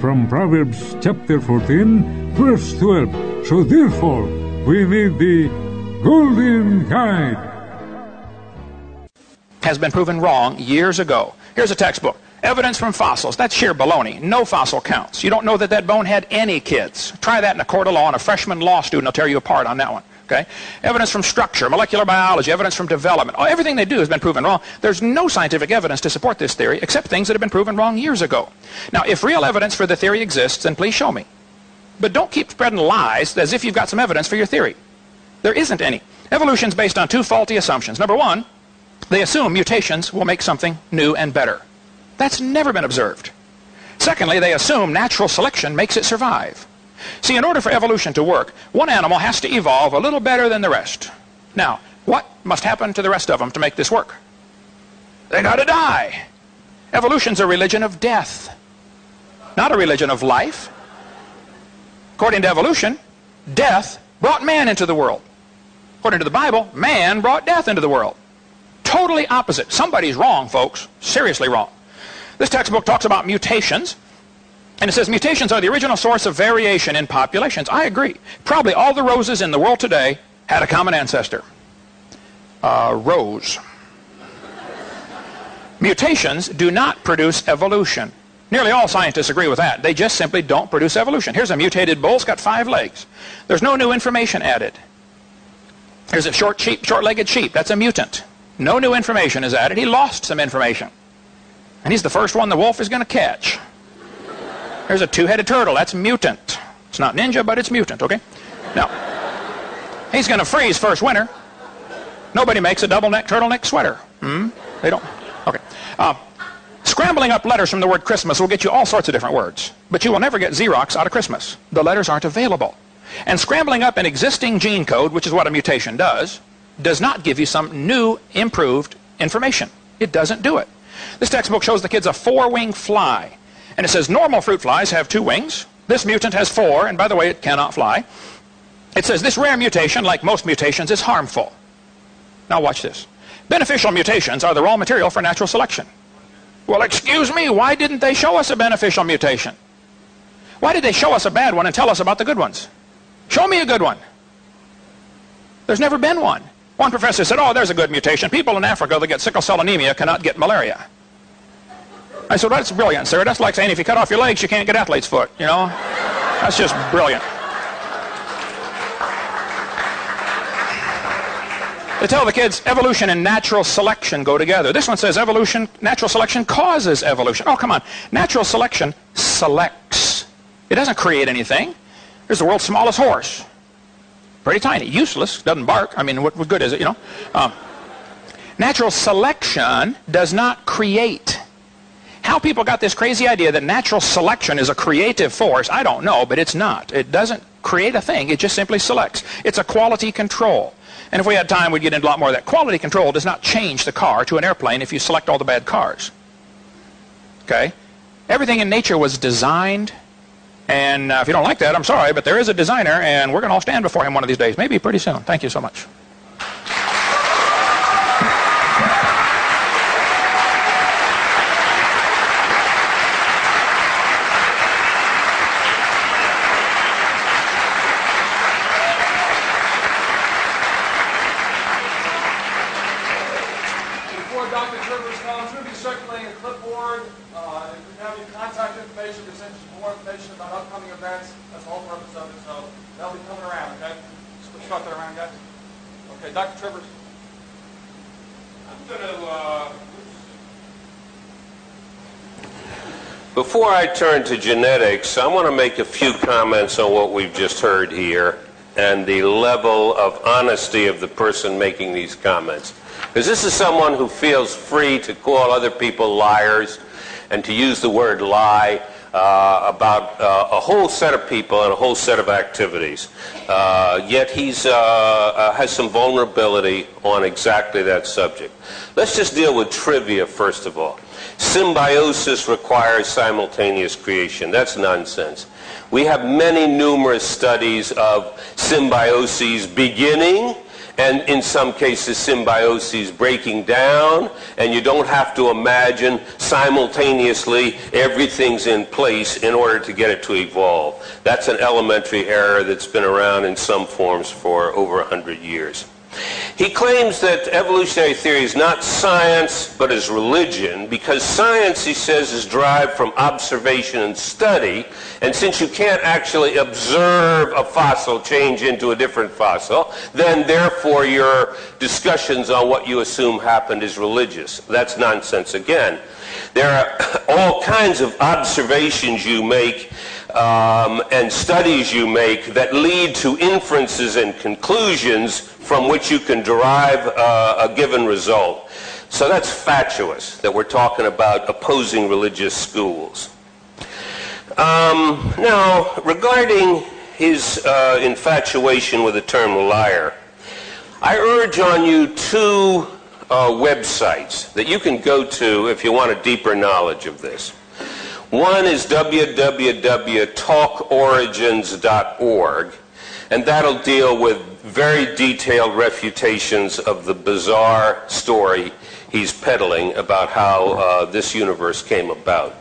From Proverbs chapter 14, verse 12. So therefore, we need the Golden Guide. has been proven wrong years ago. Here's a textbook. Evidence from fossils. That's sheer baloney. No fossil counts. You don't know that that bone had any kids. Try that in a court of law, and a freshman law student will tear you apart on that one. Okay? Evidence from structure, molecular biology, evidence from development. Oh, Everything they do has been proven wrong. There's no scientific evidence to support this theory except things that have been proven wrong years ago. Now, if real evidence for the theory exists, then please show me. But don't keep spreading lies as if you've got some evidence for your theory. There isn't any. Evolution's based on two faulty assumptions. Number one, they assume mutations will make something new and better. That's never been observed. Secondly, they assume natural selection makes it survive. See, in order for evolution to work, one animal has to evolve a little better than the rest. Now, what must happen to the rest of them to make this work? They gotta die. Evolution's a religion of death, not a religion of life. According to evolution, death brought man into the world. According to the Bible, man brought death into the world. Totally opposite. Somebody's wrong, folks. Seriously wrong. This textbook talks about mutations. And it says mutations are the original source of variation in populations. I agree. Probably all the roses in the world today had a common ancestor. Uh, rose. Mutations do not produce evolution. Nearly all scientists agree with that. They just simply don't produce evolution. Here's a mutated bull. It's got five legs. There's no new information added. Here's a short sheep, short-legged sheep. That's a mutant. No new information is added. He lost some information. And he's the first one the wolf is going to catch. There's a two-headed turtle. That's mutant. It's not ninja, but it's mutant, okay? Now, he's going to freeze first winter. Nobody makes a double-neck turtleneck sweater. Hmm? They don't. Okay. Uh, scrambling up letters from the word Christmas will get you all sorts of different words. But you will never get Xerox out of Christmas. The letters aren't available. And scrambling up an existing gene code, which is what a mutation does, does not give you some new, improved information. It doesn't do it. This textbook shows the kids a four-winged fly. And it says normal fruit flies have two wings. This mutant has four, and by the way, it cannot fly. It says this rare mutation, like most mutations, is harmful. Now watch this. Beneficial mutations are the raw material for natural selection. Well, excuse me, why didn't they show us a beneficial mutation? Why did they show us a bad one and tell us about the good ones? Show me a good one. There's never been one. One professor said, oh, there's a good mutation. People in Africa that get sickle cell anemia cannot get malaria. I said, that's brilliant, sir. That's like saying if you cut off your legs, you can't get athlete's foot, you know? That's just brilliant. They tell the kids evolution and natural selection go together. This one says evolution, natural selection causes evolution. Oh, come on. Natural selection selects. It doesn't create anything. Here's the world's smallest horse. Pretty tiny. Useless. Doesn't bark. I mean, what, what good is it, you know? Um, natural selection does not create. How people got this crazy idea that natural selection is a creative force, I don't know, but it's not. It doesn't create a thing. It just simply selects. It's a quality control. And if we had time, we'd get into a lot more of that. Quality control does not change the car to an airplane if you select all the bad cars. Okay? Everything in nature was designed, and uh, if you don't like that, I'm sorry, but there is a designer, and we're going to all stand before him one of these days, maybe pretty soon. Thank you so much. Uh, Before I turn to genetics, I want to make a few comments on what we've just heard here and the level of honesty of the person making these comments. Because this is someone who feels free to call other people liars and to use the word lie uh, about uh, a whole set of people and a whole set of activities. Uh, yet he uh, uh, has some vulnerability on exactly that subject. Let's just deal with trivia first of all. Symbiosis requires simultaneous creation. That's nonsense. We have many numerous studies of symbioses beginning and in some cases symbioses breaking down and you don't have to imagine simultaneously everything's in place in order to get it to evolve. That's an elementary error that's been around in some forms for over 100 years. He claims that evolutionary theory is not science, but is religion, because science, he says, is derived from observation and study. And since you can't actually observe a fossil change into a different fossil, then therefore your discussions on what you assume happened is religious. That's nonsense again. There are all kinds of observations you make um, and studies you make that lead to inferences and conclusions from which you can derive uh, a given result. So that's fatuous that we're talking about opposing religious schools. Um, now, regarding his uh, infatuation with the term liar, I urge on you two uh, websites that you can go to if you want a deeper knowledge of this. One is www.talkorigins.org, and that'll deal with very detailed refutations of the bizarre story he's peddling about how uh, this universe came about.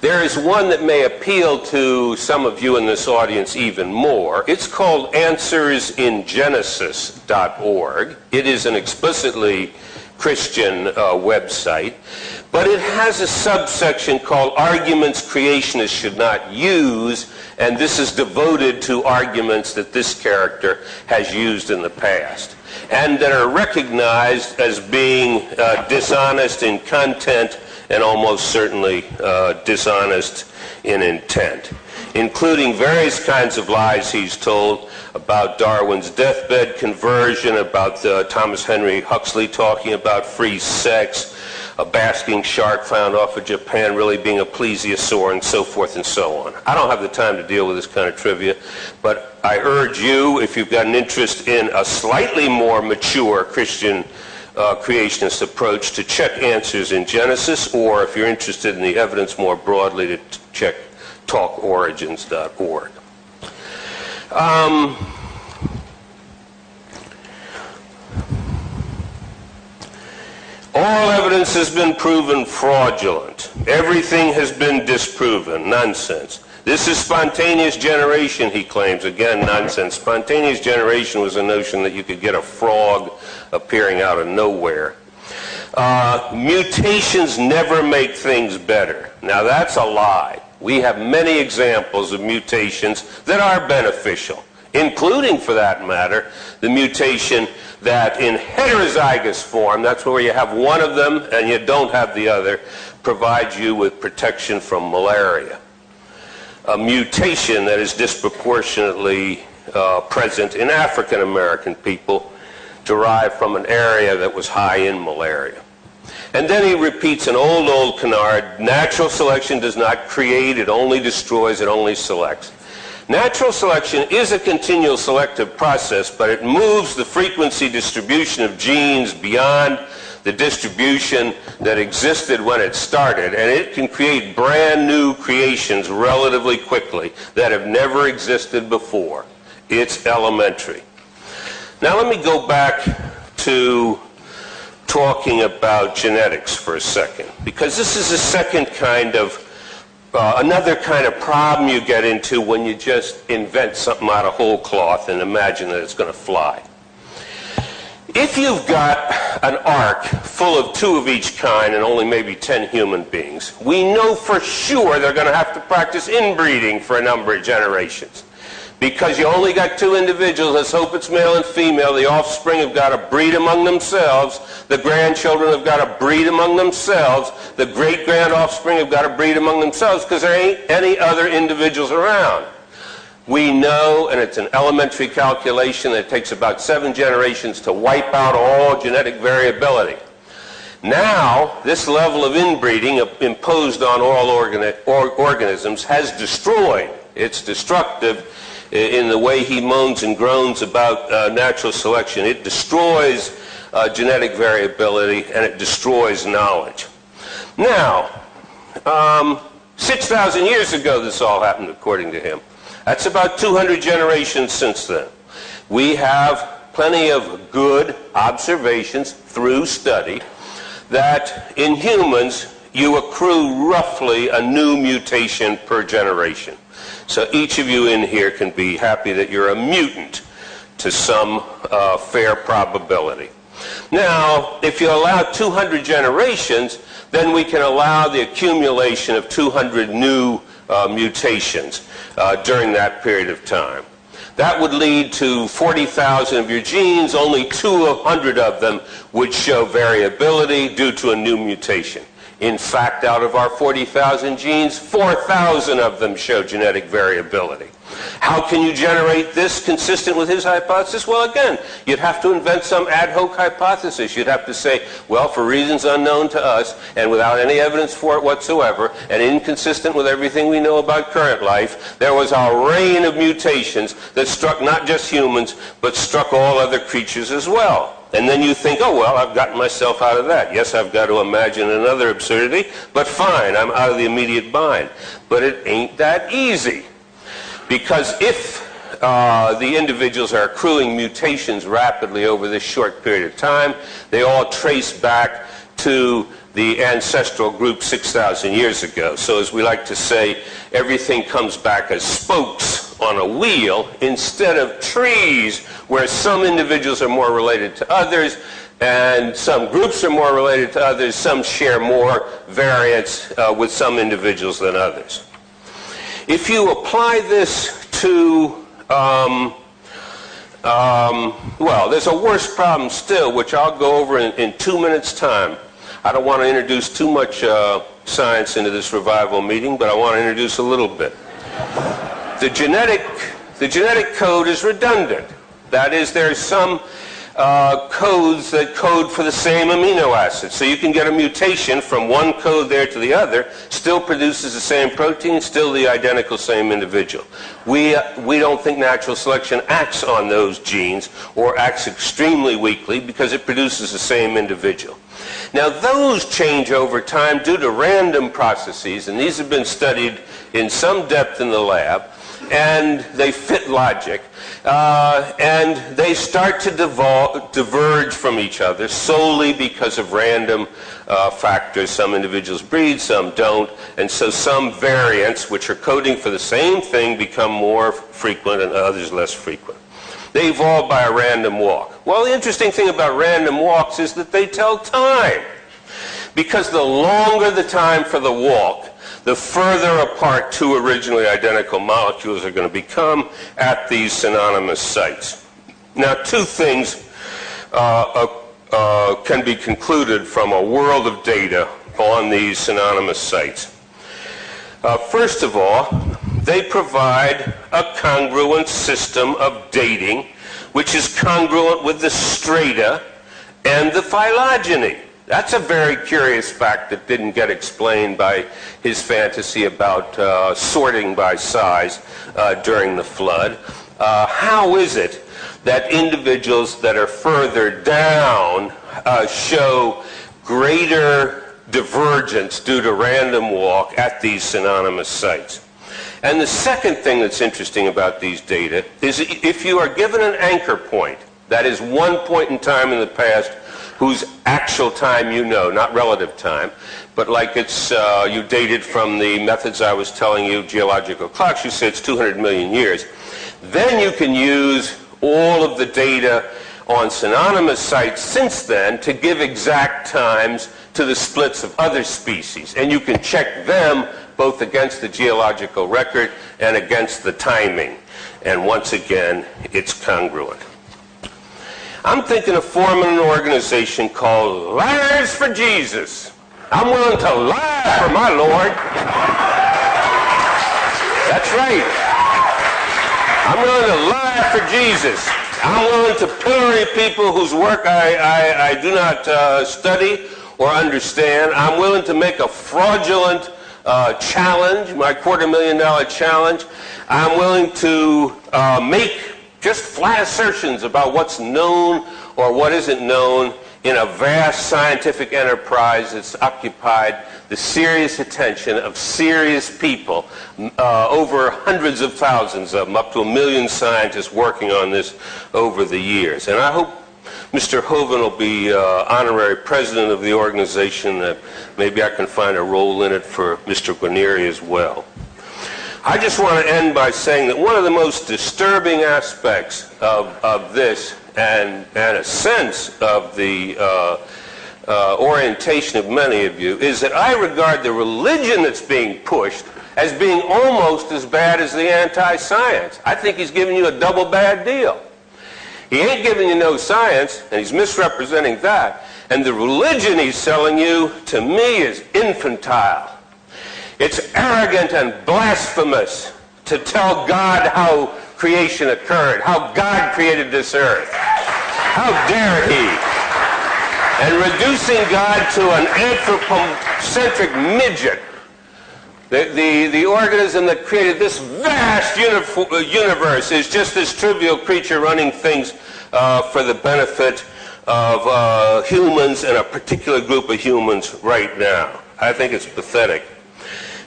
There is one that may appeal to some of you in this audience even more. It's called AnswersInGenesis.org. It is an explicitly Christian uh, website. But it has a subsection called Arguments Creationists Should Not Use, and this is devoted to arguments that this character has used in the past and that are recognized as being uh, dishonest in content and almost certainly uh, dishonest in intent, including various kinds of lies he's told about Darwin's deathbed conversion, about uh, Thomas Henry Huxley talking about free sex, a basking shark found off of Japan really being a plesiosaur and so forth and so on. I don't have the time to deal with this kind of trivia, but I urge you, if you've got an interest in a slightly more mature Christian uh, creationist approach, to check answers in Genesis, or if you're interested in the evidence more broadly, to check talkorigins.org. Um, All evidence has been proven fraudulent. Everything has been disproven. Nonsense. This is spontaneous generation, he claims. Again, nonsense. Spontaneous generation was a notion that you could get a frog appearing out of nowhere. Uh, mutations never make things better. Now, that's a lie. We have many examples of mutations that are beneficial, including, for that matter, the mutation that in heterozygous form, that's where you have one of them and you don't have the other, provides you with protection from malaria. A mutation that is disproportionately uh, present in African American people derived from an area that was high in malaria. And then he repeats an old, old canard natural selection does not create, it only destroys, it only selects. Natural selection is a continual selective process, but it moves the frequency distribution of genes beyond the distribution that existed when it started, and it can create brand new creations relatively quickly that have never existed before. It's elementary. Now let me go back to talking about genetics for a second, because this is a second kind of uh, another kind of problem you get into when you just invent something out of whole cloth and imagine that it's going to fly. If you've got an ark full of two of each kind and only maybe 10 human beings, we know for sure they're going to have to practice inbreeding for a number of generations. Because you only got two individuals, let's hope it's male and female, the offspring have got to breed among themselves, the grandchildren have got to breed among themselves, the great-grand offspring have got to breed among themselves because there ain't any other individuals around. We know, and it's an elementary calculation, that it takes about seven generations to wipe out all genetic variability. Now, this level of inbreeding imposed on all organi- or organisms has destroyed, it's destructive in the way he moans and groans about uh, natural selection. It destroys uh, genetic variability and it destroys knowledge. Now, um, 6,000 years ago this all happened according to him. That's about 200 generations since then. We have plenty of good observations through study that in humans you accrue roughly a new mutation per generation. So each of you in here can be happy that you're a mutant to some uh, fair probability. Now, if you allow 200 generations, then we can allow the accumulation of 200 new uh, mutations uh, during that period of time. That would lead to 40,000 of your genes, only 200 of them would show variability due to a new mutation. In fact, out of our 40,000 genes, 4,000 of them show genetic variability. How can you generate this consistent with his hypothesis? Well, again, you'd have to invent some ad hoc hypothesis. You'd have to say, well, for reasons unknown to us and without any evidence for it whatsoever and inconsistent with everything we know about current life, there was a rain of mutations that struck not just humans, but struck all other creatures as well. And then you think, oh, well, I've gotten myself out of that. Yes, I've got to imagine another absurdity, but fine, I'm out of the immediate bind. But it ain't that easy. Because if uh, the individuals are accruing mutations rapidly over this short period of time, they all trace back to the ancestral group 6,000 years ago. So as we like to say, everything comes back as spokes on a wheel instead of trees where some individuals are more related to others and some groups are more related to others, some share more variance uh, with some individuals than others. If you apply this to, um, um, well, there's a worse problem still, which I'll go over in, in two minutes' time. I don't want to introduce too much uh, science into this revival meeting, but I want to introduce a little bit. The genetic, the genetic code is redundant. That is, there's some uh, codes that code for the same amino acid. So you can get a mutation from one code there to the other, still produces the same protein, still the identical same individual. We, uh, we don't think natural selection acts on those genes or acts extremely weakly because it produces the same individual. Now those change over time due to random processes, and these have been studied in some depth in the lab and they fit logic. Uh, and they start to devol- diverge from each other solely because of random uh, factors. Some individuals breed, some don't. And so some variants, which are coding for the same thing, become more frequent and others less frequent. They evolve by a random walk. Well, the interesting thing about random walks is that they tell time. Because the longer the time for the walk, the further apart two originally identical molecules are going to become at these synonymous sites. Now, two things uh, uh, uh, can be concluded from a world of data on these synonymous sites. Uh, first of all, they provide a congruent system of dating, which is congruent with the strata and the phylogeny. That's a very curious fact that didn't get explained by his fantasy about uh, sorting by size uh, during the flood. Uh, how is it that individuals that are further down uh, show greater divergence due to random walk at these synonymous sites? And the second thing that's interesting about these data is if you are given an anchor point, that is one point in time in the past whose actual time you know, not relative time, but like it's uh, you dated from the methods I was telling you, geological clocks, you say it's 200 million years. Then you can use all of the data on synonymous sites since then to give exact times to the splits of other species. And you can check them both against the geological record and against the timing. And once again, it's congruent. I'm thinking of forming an organization called Liars for Jesus. I'm willing to lie for my Lord. That's right. I'm willing to lie for Jesus. I'm willing to pillory people whose work I, I, I do not uh, study or understand. I'm willing to make a fraudulent uh, challenge, my quarter million dollar challenge. I'm willing to uh, make just flat assertions about what's known or what isn't known in a vast scientific enterprise that's occupied the serious attention of serious people, uh, over hundreds of thousands of them, up to a million scientists working on this over the years. And I hope Mr. Hovind will be uh, honorary president of the organization. That maybe I can find a role in it for Mr. Guarneri as well. I just want to end by saying that one of the most disturbing aspects of, of this and, and a sense of the uh, uh, orientation of many of you is that I regard the religion that's being pushed as being almost as bad as the anti-science. I think he's giving you a double bad deal. He ain't giving you no science, and he's misrepresenting that. And the religion he's selling you, to me, is infantile. It's arrogant and blasphemous to tell God how creation occurred, how God created this earth. How dare he? And reducing God to an anthropocentric midget, the, the, the organism that created this vast universe is just this trivial creature running things uh, for the benefit of uh, humans and a particular group of humans right now. I think it's pathetic.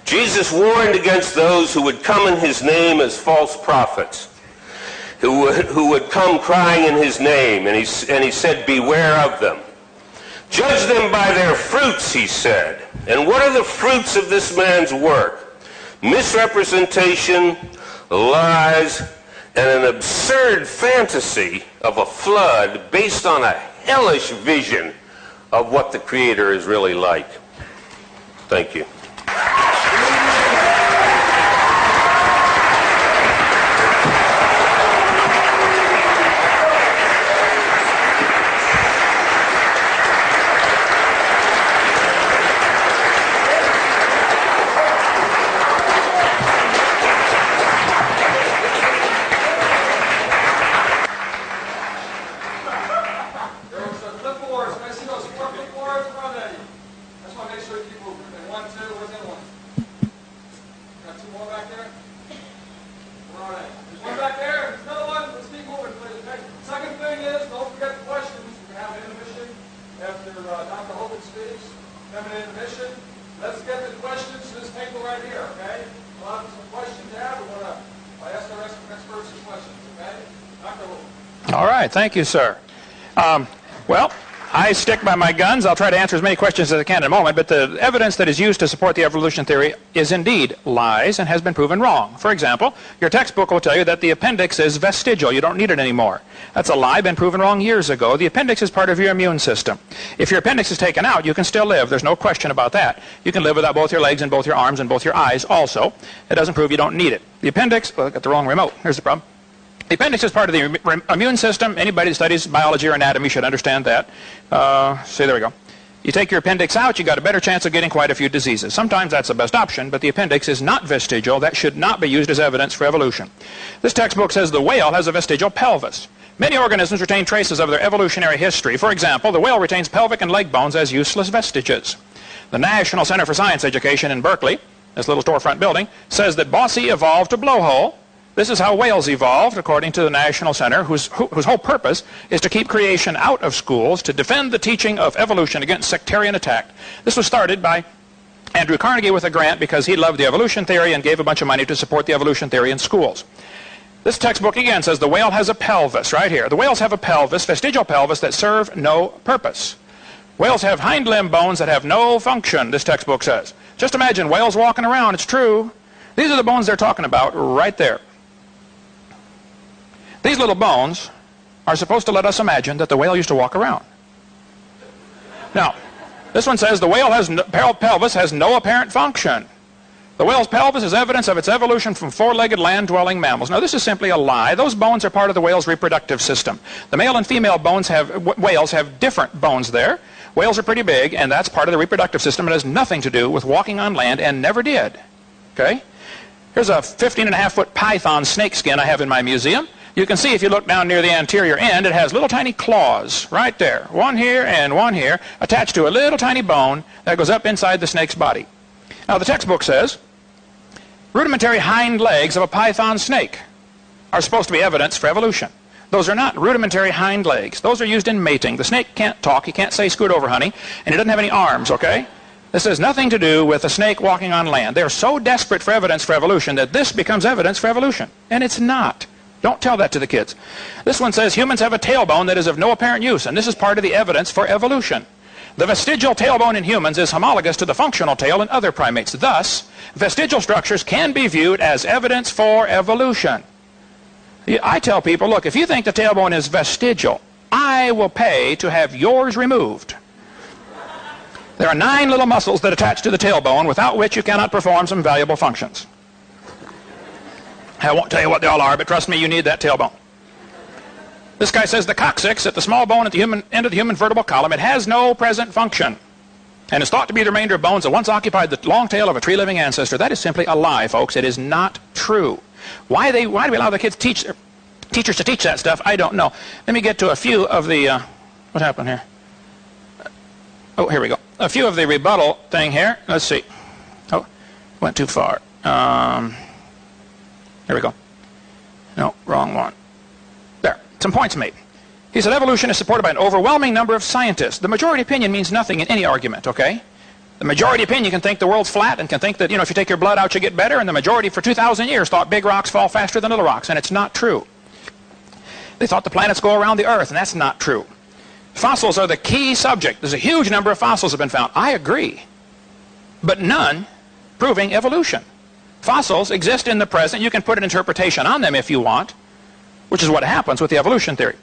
Jesus warned against those who would come in his name as false prophets, who would, who would come crying in his name, and he, and he said, Beware of them. Judge them by their fruits, he said. And what are the fruits of this man's work? Misrepresentation, lies, and an absurd fantasy of a flood based on a hellish vision of what the Creator is really like. Thank you. Thank you, sir. Um, well, I stick by my guns. I'll try to answer as many questions as I can in a moment, but the evidence that is used to support the evolution theory is indeed lies and has been proven wrong. For example, your textbook will tell you that the appendix is vestigial. You don't need it anymore. That's a lie, been proven wrong years ago. The appendix is part of your immune system. If your appendix is taken out, you can still live. There's no question about that. You can live without both your legs and both your arms and both your eyes also. It doesn't prove you don't need it. The appendix, oh, I got the wrong remote. Here's the problem. The appendix is part of the immune system. Anybody that studies biology or anatomy should understand that. Uh, see, there we go. You take your appendix out, you got a better chance of getting quite a few diseases. Sometimes that's the best option, but the appendix is not vestigial. That should not be used as evidence for evolution. This textbook says the whale has a vestigial pelvis. Many organisms retain traces of their evolutionary history. For example, the whale retains pelvic and leg bones as useless vestiges. The National Center for Science Education in Berkeley, this little storefront building, says that Bossy evolved to blowhole. This is how whales evolved, according to the National Center, whose, whose whole purpose is to keep creation out of schools, to defend the teaching of evolution against sectarian attack. This was started by Andrew Carnegie with a grant because he loved the evolution theory and gave a bunch of money to support the evolution theory in schools. This textbook again says the whale has a pelvis right here. The whales have a pelvis, vestigial pelvis, that serve no purpose. Whales have hind limb bones that have no function, this textbook says. Just imagine whales walking around, it's true. These are the bones they're talking about right there. These little bones are supposed to let us imagine that the whale used to walk around. Now, this one says the whale has no, pelvis has no apparent function. The whale's pelvis is evidence of its evolution from four-legged land-dwelling mammals. Now, this is simply a lie. Those bones are part of the whale's reproductive system. The male and female bones have, whales have different bones there. Whales are pretty big, and that's part of the reproductive system. It has nothing to do with walking on land and never did. Okay? Here's a 15 and a half foot python snake skin I have in my museum. You can see if you look down near the anterior end, it has little tiny claws right there. One here and one here, attached to a little tiny bone that goes up inside the snake's body. Now, the textbook says rudimentary hind legs of a python snake are supposed to be evidence for evolution. Those are not rudimentary hind legs. Those are used in mating. The snake can't talk. He can't say, scoot over, honey. And he doesn't have any arms, okay? This has nothing to do with a snake walking on land. They're so desperate for evidence for evolution that this becomes evidence for evolution. And it's not. Don't tell that to the kids. This one says humans have a tailbone that is of no apparent use, and this is part of the evidence for evolution. The vestigial tailbone in humans is homologous to the functional tail in other primates. Thus, vestigial structures can be viewed as evidence for evolution. I tell people, look, if you think the tailbone is vestigial, I will pay to have yours removed. There are nine little muscles that attach to the tailbone without which you cannot perform some valuable functions. I won't tell you what they all are, but trust me, you need that tailbone. This guy says the coccyx at the small bone at the human, end of the human vertebral column, it has no present function. And is thought to be the remainder of bones that once occupied the long tail of a tree-living ancestor. That is simply a lie, folks. It is not true. Why, they, why do we allow the kids teach, teachers to teach that stuff? I don't know. Let me get to a few of the... Uh, what happened here? Oh, here we go. A few of the rebuttal thing here. Let's see. Oh, went too far. Um, here we go. No, wrong one. There. Some points made. He said evolution is supported by an overwhelming number of scientists. The majority opinion means nothing in any argument, okay? The majority opinion can think the world's flat and can think that, you know, if you take your blood out, you get better. And the majority for 2,000 years thought big rocks fall faster than little rocks. And it's not true. They thought the planets go around the Earth, and that's not true. Fossils are the key subject. There's a huge number of fossils have been found. I agree. But none proving evolution. Fossils exist in the present. You can put an interpretation on them if you want, which is what happens with the evolution theory.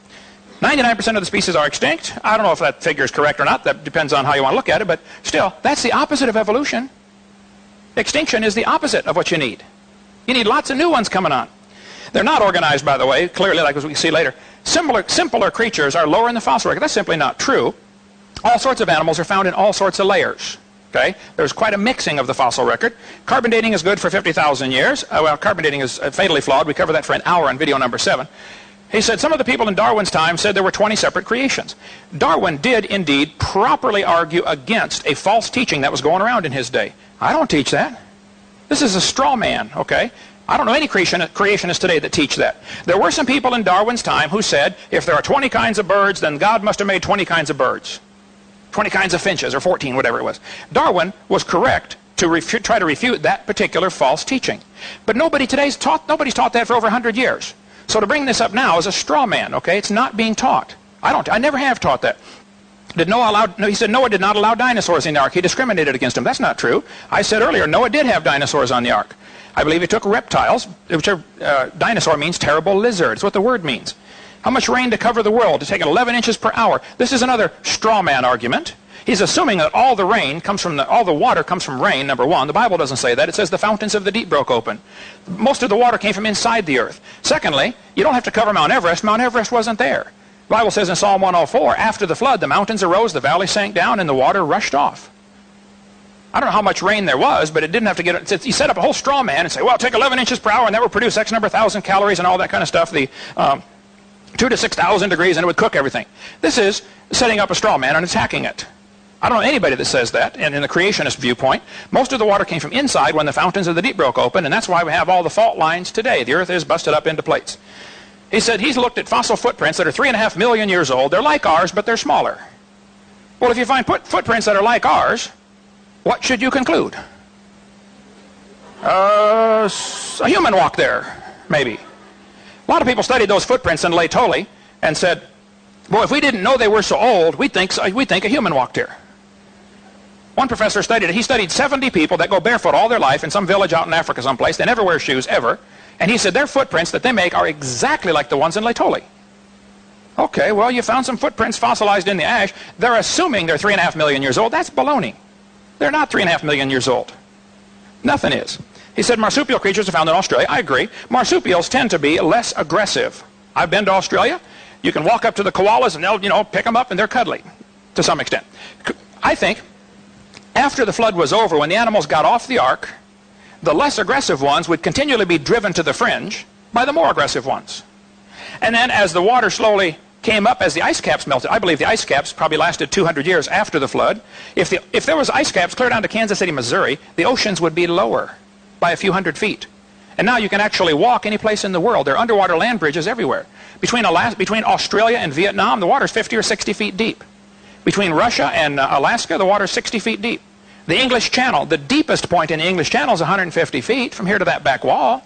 99% of the species are extinct. I don't know if that figure is correct or not. That depends on how you want to look at it. But still, that's the opposite of evolution. Extinction is the opposite of what you need. You need lots of new ones coming on. They're not organized, by the way, clearly, like as we see later. Simpler creatures are lower in the fossil record. That's simply not true. All sorts of animals are found in all sorts of layers. Okay? There's quite a mixing of the fossil record. Carbon dating is good for 50,000 years. Uh, well, carbon dating is uh, fatally flawed. We cover that for an hour on video number 7. He said some of the people in Darwin's time said there were 20 separate creations. Darwin did indeed properly argue against a false teaching that was going around in his day. I don't teach that. This is a straw man, okay? I don't know any creation, creationists today that teach that. There were some people in Darwin's time who said if there are 20 kinds of birds, then God must have made 20 kinds of birds. 20 kinds of finches, or 14, whatever it was. Darwin was correct to try to refute that particular false teaching. But nobody today's taught, nobody's taught that for over 100 years. So to bring this up now is a straw man, okay? It's not being taught. I don't, I never have taught that. Did Noah allow, no, he said Noah did not allow dinosaurs in the ark. He discriminated against them. That's not true. I said earlier, Noah did have dinosaurs on the ark. I believe he took reptiles, which are, uh, dinosaur means terrible lizard. It's what the word means. How much rain to cover the world? To take 11 inches per hour. This is another straw man argument. He's assuming that all the rain comes from the, all the water comes from rain, number one. The Bible doesn't say that. It says the fountains of the deep broke open. Most of the water came from inside the earth. Secondly, you don't have to cover Mount Everest. Mount Everest wasn't there. The Bible says in Psalm 104, after the flood, the mountains arose, the valley sank down, and the water rushed off. I don't know how much rain there was, but it didn't have to get. He set up a whole straw man and say, "Well, take 11 inches per hour, and that will produce X number of thousand calories and all that kind of stuff." The um, two to 6,000 degrees, and it would cook everything. This is setting up a straw man and attacking it. I don't know anybody that says that. And in the creationist viewpoint, most of the water came from inside when the fountains of the deep broke open, and that's why we have all the fault lines today. The earth is busted up into plates. He said he's looked at fossil footprints that are three and a half million years old. They're like ours, but they're smaller. Well, if you find footprints that are like ours, what should you conclude? Uh, a human walked there, maybe. A lot of people studied those footprints in Laetoli and said, well, if we didn't know they were so old, we'd think, uh, we'd think a human walked here. One professor studied it. He studied 70 people that go barefoot all their life in some village out in Africa someplace. They never wear shoes ever. And he said their footprints that they make are exactly like the ones in Laetoli. Okay, well, you found some footprints fossilized in the ash. They're assuming they're three and a half million years old. That's baloney. They're not three and a half million years old. Nothing is. He said marsupial creatures are found in Australia. I agree. Marsupials tend to be less aggressive. I've been to Australia. You can walk up to the koalas and they'll, you know, pick them up and they're cuddly to some extent. I think after the flood was over, when the animals got off the ark, the less aggressive ones would continually be driven to the fringe by the more aggressive ones. And then as the water slowly came up as the ice caps melted, I believe the ice caps probably lasted 200 years after the flood. If, the, if there was ice caps clear down to Kansas City, Missouri, the oceans would be lower by a few hundred feet. And now you can actually walk any place in the world. There are underwater land bridges everywhere. Between, Alaska, between Australia and Vietnam, the water is 50 or 60 feet deep. Between Russia and uh, Alaska, the water is 60 feet deep. The English Channel, the deepest point in the English Channel is 150 feet from here to that back wall.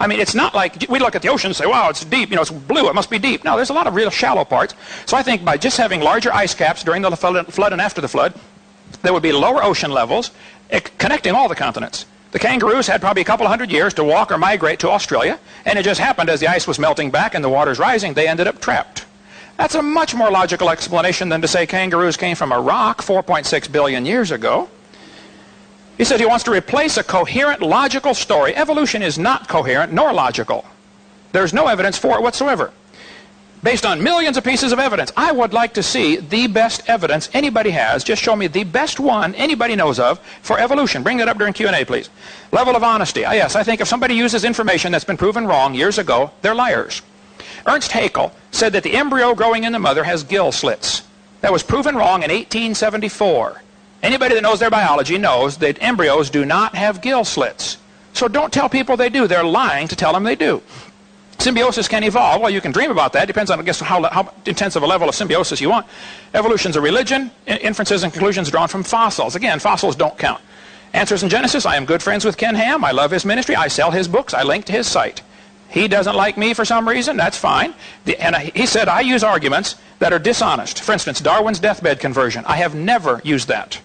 I mean, it's not like we look at the ocean and say, wow, it's deep, you know, it's blue, it must be deep. No, there's a lot of real shallow parts. So I think by just having larger ice caps during the flood and after the flood, there would be lower ocean levels connecting all the continents. The kangaroos had probably a couple hundred years to walk or migrate to Australia, and it just happened as the ice was melting back and the water's rising, they ended up trapped. That's a much more logical explanation than to say kangaroos came from a rock 4.6 billion years ago. He said he wants to replace a coherent, logical story. Evolution is not coherent nor logical. There's no evidence for it whatsoever based on millions of pieces of evidence. I would like to see the best evidence anybody has. Just show me the best one anybody knows of for evolution. Bring that up during Q&A, please. Level of honesty. Ah, yes, I think if somebody uses information that's been proven wrong years ago, they're liars. Ernst Haeckel said that the embryo growing in the mother has gill slits. That was proven wrong in 1874. Anybody that knows their biology knows that embryos do not have gill slits. So don't tell people they do. They're lying to tell them they do. Symbiosis can evolve. Well, you can dream about that. Depends on, I guess, how, how intense of a level of symbiosis you want. Evolution's a religion. Inferences and conclusions drawn from fossils. Again, fossils don't count. Answers in Genesis. I am good friends with Ken Ham. I love his ministry. I sell his books. I link to his site. He doesn't like me for some reason. That's fine. The, and I, he said I use arguments that are dishonest. For instance, Darwin's deathbed conversion. I have never used that.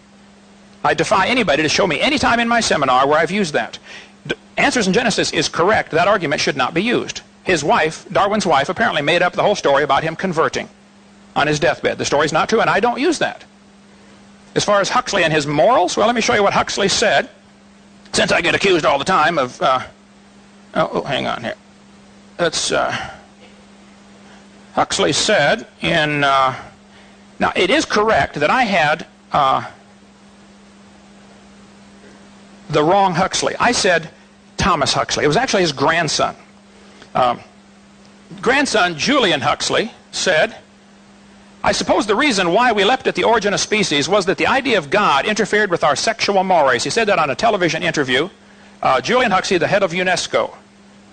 I defy anybody to show me any time in my seminar where I've used that. D Answers in Genesis is correct. That argument should not be used his wife, Darwin's wife, apparently made up the whole story about him converting on his deathbed. The story's not true, and I don't use that. As far as Huxley and his morals, well, let me show you what Huxley said, since I get accused all the time of, uh, oh, oh, hang on here. That's, uh, Huxley said in, uh, now it is correct that I had uh, the wrong Huxley. I said Thomas Huxley. It was actually his grandson. Um, grandson Julian Huxley said, I suppose the reason why we leapt at the origin of species was that the idea of God interfered with our sexual mores. He said that on a television interview. Uh, Julian Huxley, the head of UNESCO.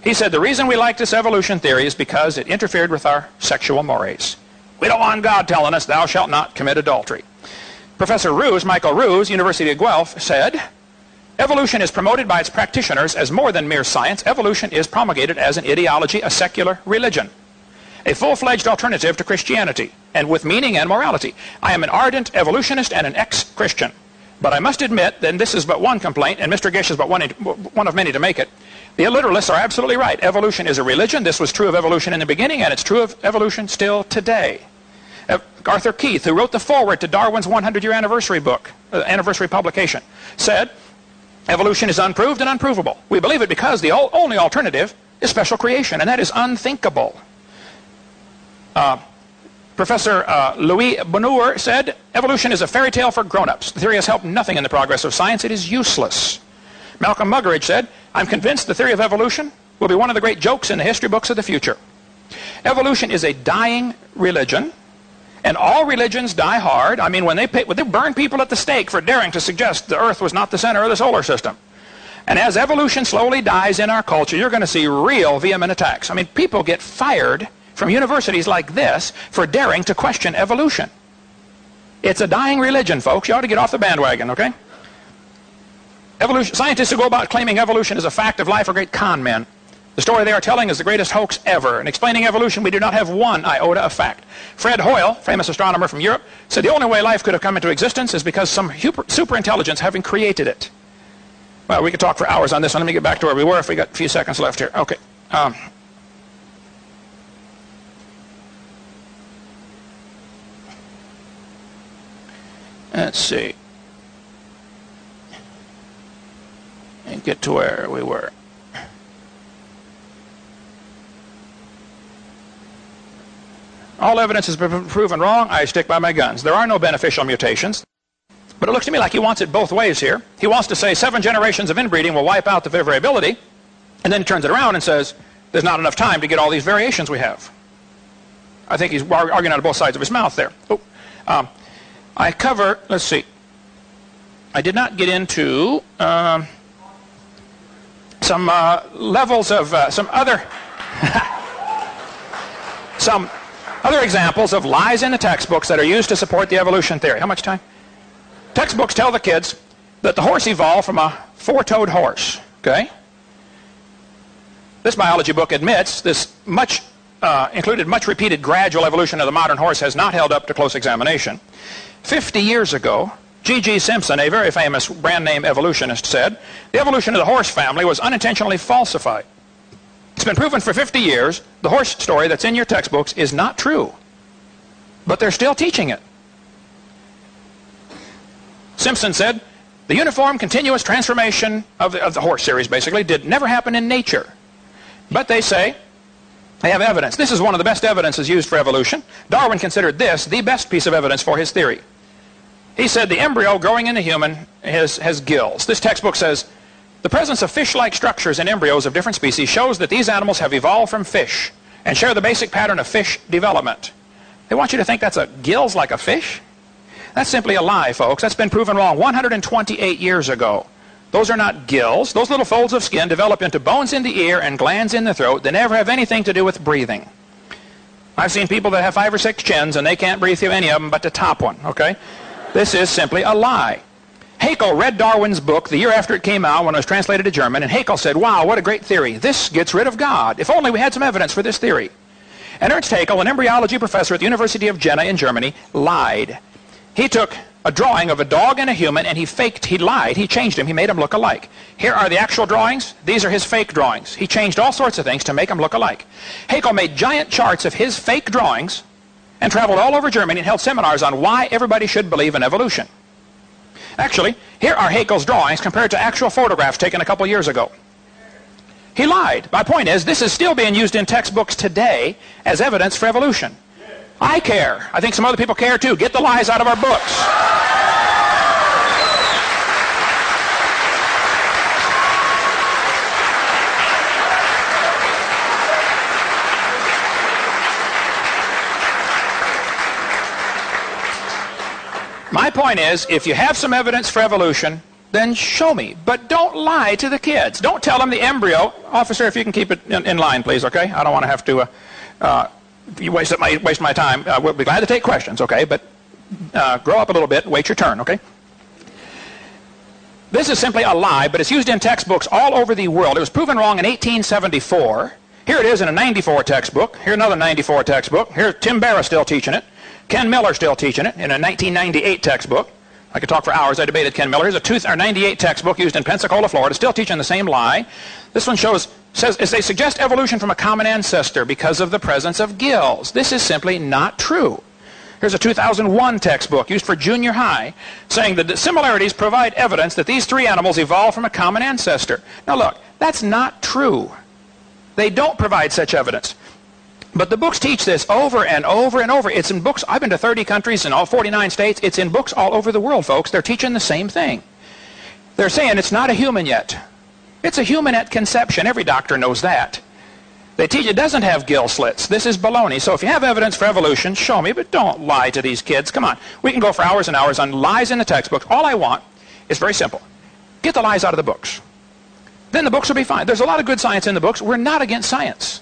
He said the reason we like this evolution theory is because it interfered with our sexual mores. We don't want God telling us, thou shalt not commit adultery. Professor Ruse, Michael Ruse, University of Guelph, said, Evolution is promoted by its practitioners as more than mere science. Evolution is promulgated as an ideology, a secular religion, a full-fledged alternative to Christianity, and with meaning and morality. I am an ardent evolutionist and an ex-Christian. But I must admit, and this is but one complaint, and Mr. Gish is but one, one of many to make it, the literalists are absolutely right. Evolution is a religion. This was true of evolution in the beginning, and it's true of evolution still today. Uh, Arthur Keith, who wrote the foreword to Darwin's 100-year anniversary book, uh, anniversary publication, said, Evolution is unproved and unprovable. We believe it because the only alternative is special creation, and that is unthinkable. Uh, Professor uh, Louis Bounoure said, evolution is a fairy tale for grown-ups. The theory has helped nothing in the progress of science. It is useless. Malcolm Muggeridge said, I'm convinced the theory of evolution will be one of the great jokes in the history books of the future. Evolution is a dying religion. And all religions die hard. I mean, when they, pay, when they burn people at the stake for daring to suggest the Earth was not the center of the solar system. And as evolution slowly dies in our culture, you're going to see real vehement attacks. I mean, people get fired from universities like this for daring to question evolution. It's a dying religion, folks. You ought to get off the bandwagon, okay? Evolution, scientists who go about claiming evolution is a fact of life are great con men. The story they are telling is the greatest hoax ever. In explaining evolution, we do not have one iota of fact. Fred Hoyle, famous astronomer from Europe, said the only way life could have come into existence is because some super intelligence having created it. Well, we could talk for hours on this one. Let me get back to where we were if we got a few seconds left here. Okay. Um, let's see. And get to where we were. All evidence has been proven wrong. I stick by my guns. There are no beneficial mutations. But it looks to me like he wants it both ways here. He wants to say seven generations of inbreeding will wipe out the variability, and then he turns it around and says there's not enough time to get all these variations we have. I think he's arguing out of both sides of his mouth there. Oh, um, I cover, let's see, I did not get into um, some uh, levels of uh, some other some other examples of lies in the textbooks that are used to support the evolution theory. How much time? Textbooks tell the kids that the horse evolved from a four-toed horse. Okay? This biology book admits this much uh, included much repeated gradual evolution of the modern horse has not held up to close examination. 50 years ago, G.G. Simpson, a very famous brand name evolutionist, said the evolution of the horse family was unintentionally falsified. It's been proven for 50 years the horse story that's in your textbooks is not true. But they're still teaching it. Simpson said, the uniform continuous transformation of the, of the horse series basically did never happen in nature. But they say they have evidence. This is one of the best evidences used for evolution. Darwin considered this the best piece of evidence for his theory. He said the embryo growing in the human has, has gills. This textbook says the presence of fish-like structures in embryos of different species shows that these animals have evolved from fish and share the basic pattern of fish development. They want you to think that's a gills like a fish? That's simply a lie, folks. That's been proven wrong 128 years ago. Those are not gills. Those little folds of skin develop into bones in the ear and glands in the throat. They never have anything to do with breathing. I've seen people that have five or six chins and they can't breathe through any of them but the top one, okay? This is simply a lie. Haeckel read Darwin's book the year after it came out when it was translated to German, and Haeckel said, wow, what a great theory. This gets rid of God. If only we had some evidence for this theory. And Ernst Haeckel, an embryology professor at the University of Jena in Germany, lied. He took a drawing of a dog and a human and he faked, he lied, he changed him, he made them look alike. Here are the actual drawings. These are his fake drawings. He changed all sorts of things to make them look alike. Haeckel made giant charts of his fake drawings and traveled all over Germany and held seminars on why everybody should believe in evolution. Actually, here are Haeckel's drawings compared to actual photographs taken a couple years ago. He lied. My point is, this is still being used in textbooks today as evidence for evolution. I care. I think some other people care too. Get the lies out of our books. My point is, if you have some evidence for evolution, then show me. But don't lie to the kids. Don't tell them the embryo. Officer, if you can keep it in, in line, please, okay? I don't want to have to uh, uh, waste my, waste my time. Uh, we'll be glad to take questions, okay? But uh, grow up a little bit, wait your turn, okay? This is simply a lie, but it's used in textbooks all over the world. It was proven wrong in 1874. Here it is in a 94 textbook. Here another 94 textbook. Here Tim Barra still teaching it. Ken Miller still teaching it in a 1998 textbook. I could talk for hours. I debated Ken Miller. Here's a two, or 98 textbook used in Pensacola, Florida, still teaching the same lie. This one shows says they suggest evolution from a common ancestor because of the presence of gills. This is simply not true. Here's a 2001 textbook used for junior high saying that the similarities provide evidence that these three animals evolved from a common ancestor. Now look, that's not true. They don't provide such evidence. But the books teach this over and over and over. It's in books. I've been to 30 countries in all 49 states. It's in books all over the world, folks. They're teaching the same thing. They're saying it's not a human yet. It's a human at conception. Every doctor knows that. They teach it doesn't have gill slits. This is baloney. So if you have evidence for evolution, show me, but don't lie to these kids. Come on. We can go for hours and hours on lies in the textbooks. All I want is very simple. Get the lies out of the books. Then the books will be fine. There's a lot of good science in the books. We're not against science.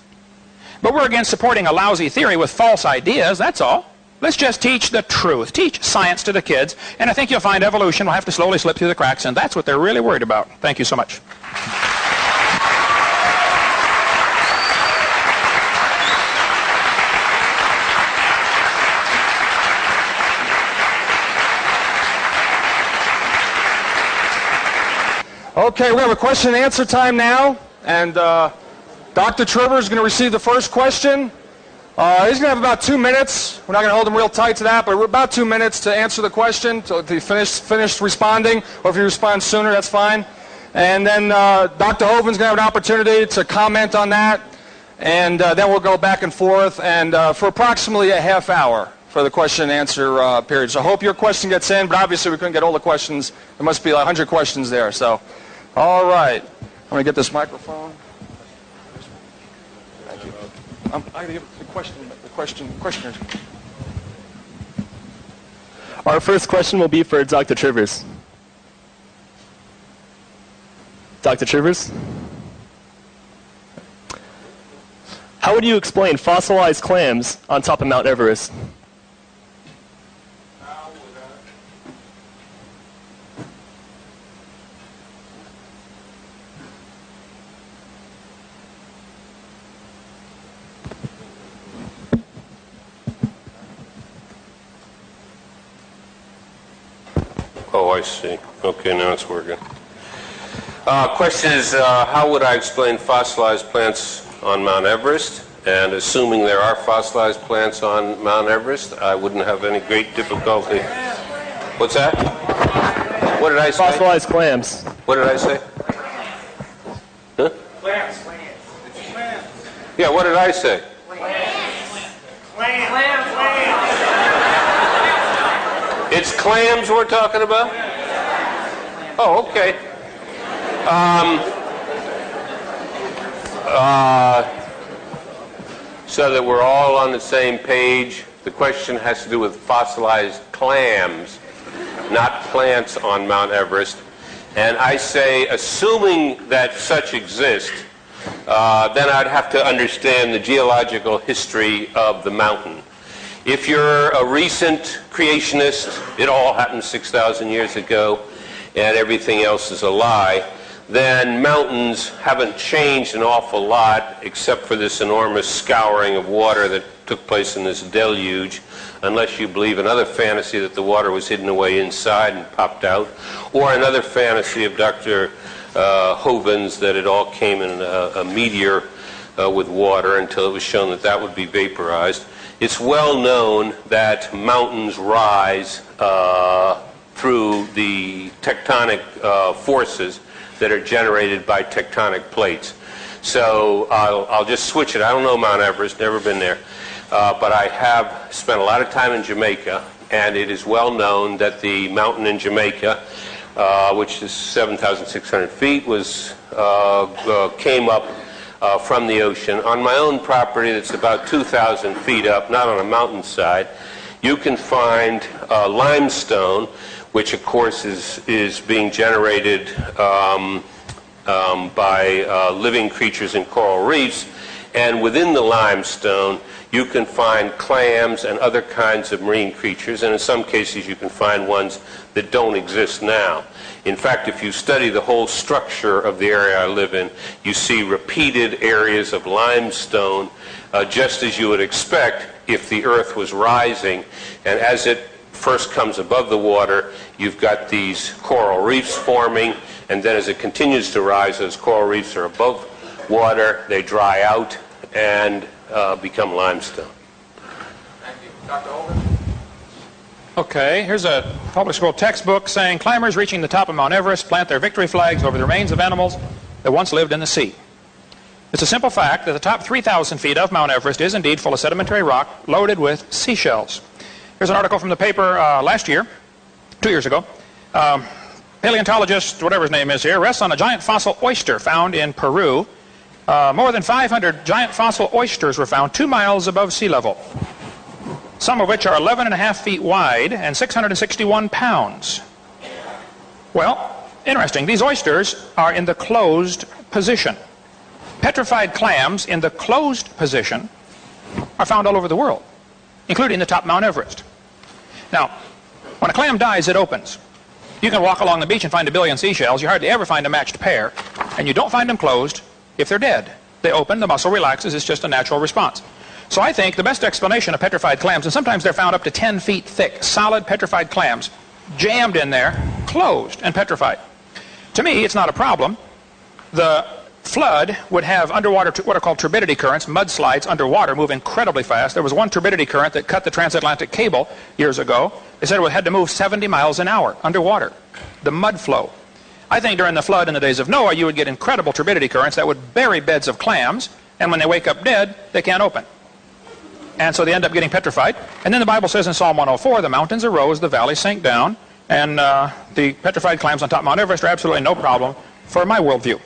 But we're against supporting a lousy theory with false ideas, that's all. Let's just teach the truth. Teach science to the kids, and I think you'll find evolution will have to slowly slip through the cracks, and that's what they're really worried about. Thank you so much. Okay, we have a question and answer time now, and uh, Dr. Trivers is going to receive the first question. Uh, he's going to have about two minutes. We're not going to hold him real tight to that, but we're about two minutes to answer the question. So if he finished, finished responding, or if he responds sooner, that's fine. And then uh, Dr. Hovind's going to have an opportunity to comment on that, and uh, then we'll go back and forth, and uh, for approximately a half hour for the question and answer uh, period. So I hope your question gets in, but obviously we couldn't get all the questions. There must be like 100 questions there. So, all right. I'm going to get this microphone. You. Um, question, the question. Our first question will be for Dr. Trivers. Dr. Trivers? How would you explain fossilized clams on top of Mount Everest? I see. Okay, now it's working. Uh, question is, uh, how would I explain fossilized plants on Mount Everest? And assuming there are fossilized plants on Mount Everest, I wouldn't have any great difficulty. What's that? What did I say? Fossilized clams. What did I say? Huh? Yeah, what did I say? Clams. Clams. Clams. It's clams we're talking about? Oh, okay. Um, uh, so that we're all on the same page, the question has to do with fossilized clams, not plants on Mount Everest. And I say, assuming that such exist, uh, then I'd have to understand the geological history of the mountain. If you're a recent creationist, it all happened 6,000 years ago, and everything else is a lie, then mountains haven't changed an awful lot except for this enormous scouring of water that took place in this deluge, unless you believe another fantasy that the water was hidden away inside and popped out, or another fantasy of Dr. Uh, Hovind's that it all came in a, a meteor uh, with water until it was shown that that would be vaporized. It's well known that mountains rise uh, through the tectonic uh, forces that are generated by tectonic plates. So I'll, I'll, just switch it. I don't know Mount Everest, never been there. Uh, but I have spent a lot of time in Jamaica, and it is well known that the mountain in Jamaica, uh, which is 7,600 feet, was uh, uh came up uh, from the ocean. On my own property, that's about 2,000 feet up, not on a mountainside, you can find uh, limestone, which of course is, is being generated um, um, by uh, living creatures in coral reefs. And within the limestone, you can find clams and other kinds of marine creatures, and in some cases, you can find ones that don't exist now. In fact, if you study the whole structure of the area I live in, you see repeated areas of limestone, uh, just as you would expect if the earth was rising. And as it first comes above the water, you've got these coral reefs forming, and then as it continues to rise, those coral reefs are above water, they dry out and uh, become limestone. Thank you. Dr. Holden? Okay, here's a public school textbook saying climbers reaching the top of Mount Everest plant their victory flags over the remains of animals that once lived in the sea. It's a simple fact that the top 3,000 feet of Mount Everest is indeed full of sedimentary rock loaded with seashells. Here's an article from the paper uh, last year, two years ago. Um, paleontologist, whatever his name is here, rests on a giant fossil oyster found in Peru Uh, more than 500 giant fossil oysters were found two miles above sea level, some of which are 11 and a half feet wide and 661 pounds. Well, interesting. These oysters are in the closed position. Petrified clams in the closed position are found all over the world, including the top Mount Everest. Now, when a clam dies, it opens. You can walk along the beach and find a billion seashells. You hardly ever find a matched pair, and you don't find them closed if they're dead. They open, the muscle relaxes, it's just a natural response. So I think the best explanation of petrified clams, and sometimes they're found up to 10 feet thick, solid petrified clams, jammed in there, closed and petrified. To me, it's not a problem. The flood would have underwater, what are called turbidity currents, mudslides underwater, move incredibly fast. There was one turbidity current that cut the transatlantic cable years ago. They said it had to move 70 miles an hour underwater. The mud flow. I think during the flood in the days of Noah, you would get incredible turbidity currents that would bury beds of clams, and when they wake up dead, they can't open. And so they end up getting petrified. And then the Bible says in Psalm 104, the mountains arose, the valleys sank down, and uh, the petrified clams on top of Mount Everest are absolutely no problem for my worldview.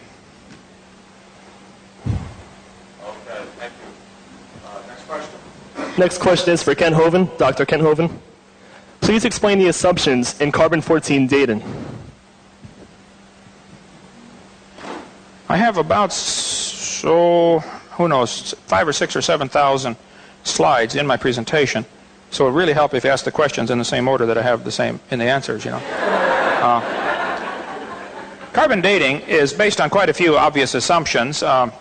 Next question is for Ken Hovind, Dr. Ken Hovind. Please explain the assumptions in carbon-14 dating. I have about, so, who knows, five or six or seven thousand slides in my presentation. So it really help if you ask the questions in the same order that I have the same in the answers, you know. Uh, carbon dating is based on quite a few obvious assumptions. Um,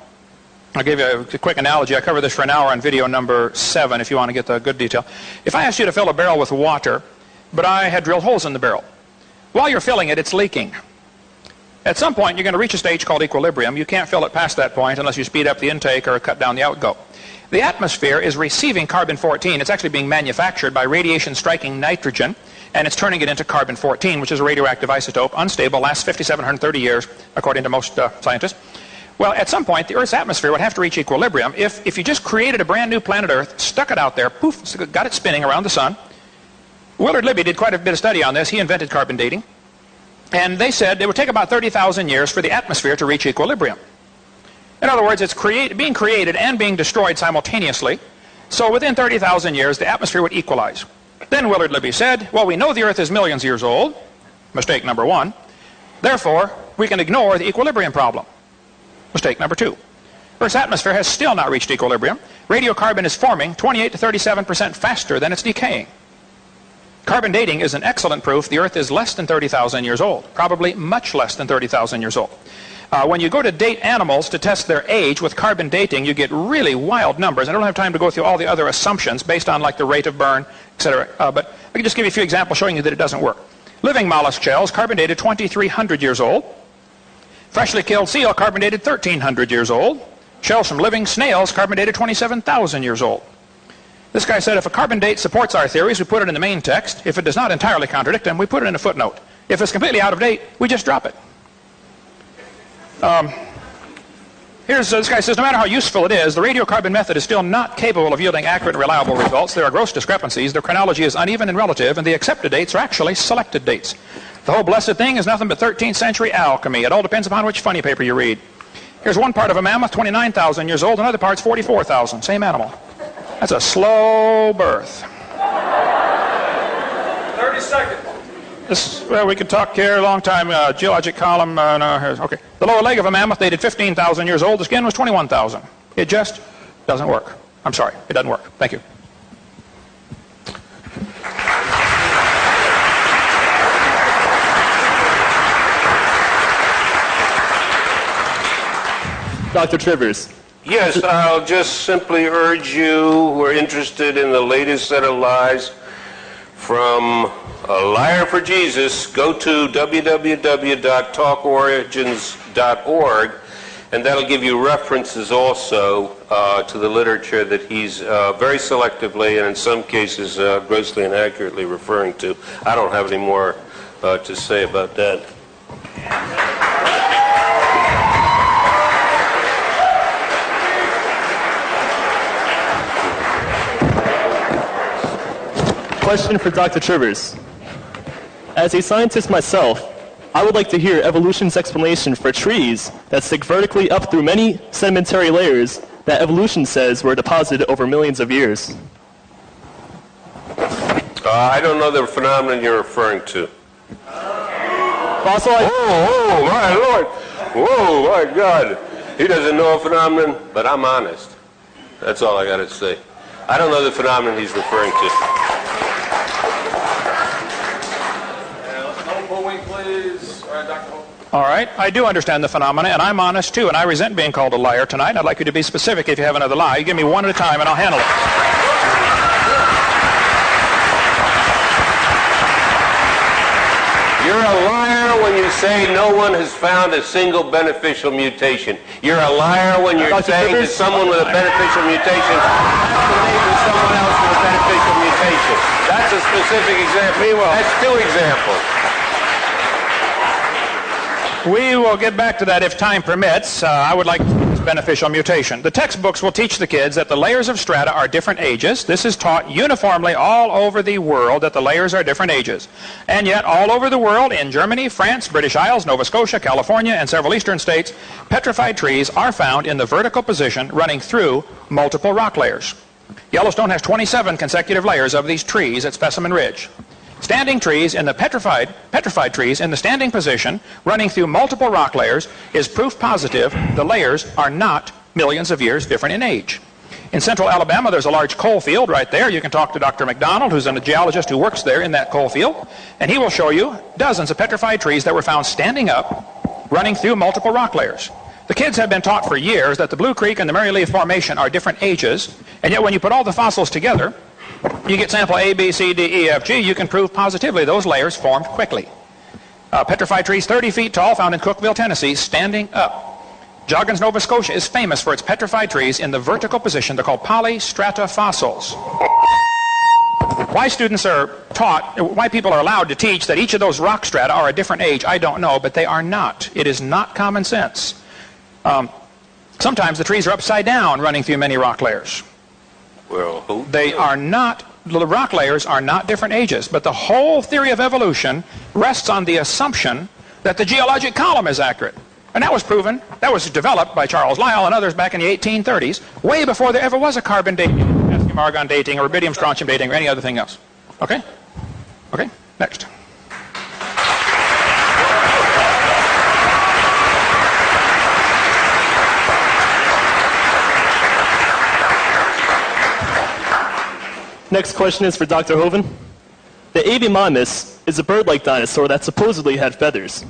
I'll give you a quick analogy. I cover this for an hour on video number seven if you want to get the good detail. If I asked you to fill a barrel with water, but I had drilled holes in the barrel, while you're filling it, it's leaking. At some point, you're going to reach a stage called equilibrium. You can't fill it past that point unless you speed up the intake or cut down the outgo. The atmosphere is receiving carbon-14. It's actually being manufactured by radiation striking nitrogen, and it's turning it into carbon-14, which is a radioactive isotope, unstable, lasts 5,730 years, according to most uh, scientists. Well, at some point, the Earth's atmosphere would have to reach equilibrium if, if you just created a brand new planet Earth, stuck it out there, poof, got it spinning around the sun. Willard Libby did quite a bit of study on this. He invented carbon dating. And they said it would take about 30,000 years for the atmosphere to reach equilibrium. In other words, it's create, being created and being destroyed simultaneously. So within 30,000 years, the atmosphere would equalize. Then Willard Libby said, well, we know the Earth is millions of years old. Mistake number one. Therefore, we can ignore the equilibrium problem. Mistake number two. Earth's atmosphere has still not reached equilibrium. Radiocarbon is forming 28 to 37% faster than it's decaying. Carbon dating is an excellent proof the Earth is less than 30,000 years old, probably much less than 30,000 years old. Uh, when you go to date animals to test their age with carbon dating, you get really wild numbers. I don't have time to go through all the other assumptions based on like the rate of burn, etc. Uh, but I can just give you a few examples showing you that it doesn't work. Living mollusk shells, carbon dated 2,300 years old. Freshly killed seal, carbon dated 1,300 years old. Shells from living snails, carbon dated 27,000 years old. This guy said if a carbon date supports our theories, we put it in the main text. If it does not entirely contradict them, we put it in a footnote. If it's completely out of date, we just drop it. Um, here's uh, this guy says no matter how useful it is, the radiocarbon method is still not capable of yielding accurate and reliable results. There are gross discrepancies. The chronology is uneven and relative, and the accepted dates are actually selected dates. The whole blessed thing is nothing but 13th century alchemy. It all depends upon which funny paper you read. Here's one part of a mammoth, 29,000 years old, and another part's 44,000. Same animal. That's a slow birth. 30 seconds. This, well, we could talk here a long time. Uh, geologic column. Uh, no, okay. The lower leg of a mammoth dated 15,000 years old. The skin was 21,000. It just doesn't work. I'm sorry. It doesn't work. Thank you. Dr. Trivers. Yes, I'll just simply urge you who are interested in the latest set of lies from A Liar for Jesus, go to www.talkorigins.org, and that'll give you references also uh, to the literature that he's uh, very selectively and in some cases uh, grossly inaccurately referring to. I don't have any more uh, to say about that. Question for Dr. Trivers. As a scientist myself, I would like to hear evolution's explanation for trees that stick vertically up through many sedimentary layers that evolution says were deposited over millions of years. Uh, I don't know the phenomenon you're referring to. Fossilized. Oh, oh, my Lord. Whoa, my God. He doesn't know a phenomenon, but I'm honest. That's all I got to say. I don't know the phenomenon he's referring to. All right, I do understand the phenomena, and I'm honest too, and I resent being called a liar tonight. I'd like you to be specific if you have another lie. You give me one at a time, and I'll handle it. You're a liar when you say no one has found a single beneficial mutation. You're a liar when you're Dr. saying that someone with a beneficial mutation has to someone else with a beneficial mutation. That's a specific example. That's two examples. We will get back to that if time permits. Uh, I would like to beneficial mutation. The textbooks will teach the kids that the layers of strata are different ages. This is taught uniformly all over the world that the layers are different ages. And yet, all over the world, in Germany, France, British Isles, Nova Scotia, California, and several eastern states, petrified trees are found in the vertical position running through multiple rock layers. Yellowstone has 27 consecutive layers of these trees at Specimen Ridge. Standing trees in the petrified, petrified trees in the standing position running through multiple rock layers is proof positive the layers are not millions of years different in age. In central Alabama, there's a large coal field right there. You can talk to Dr. McDonald, who's a geologist who works there in that coal field, and he will show you dozens of petrified trees that were found standing up, running through multiple rock layers. The kids have been taught for years that the Blue Creek and the Mary Lee Formation are different ages, and yet when you put all the fossils together, you get sample A, B, C, D, E, F, G, you can prove positively those layers formed quickly. Uh, petrified trees 30 feet tall found in Cookeville, Tennessee, standing up. Joggins, Nova Scotia is famous for its petrified trees in the vertical position. They're called polystrata fossils. Why students are taught, why people are allowed to teach that each of those rock strata are a different age, I don't know, but they are not. It is not common sense. Um, sometimes the trees are upside down running through many rock layers. Well, who? They are not, the rock layers are not different ages, but the whole theory of evolution rests on the assumption that the geologic column is accurate. And that was proven, that was developed by Charles Lyell and others back in the 1830s, way before there ever was a carbon dating, potassium argon dating, or rubidium strontium dating, or any other thing else. Okay? Okay, next. Next question is for Dr. Hovind. The Avimimus is a bird-like dinosaur that supposedly had feathers.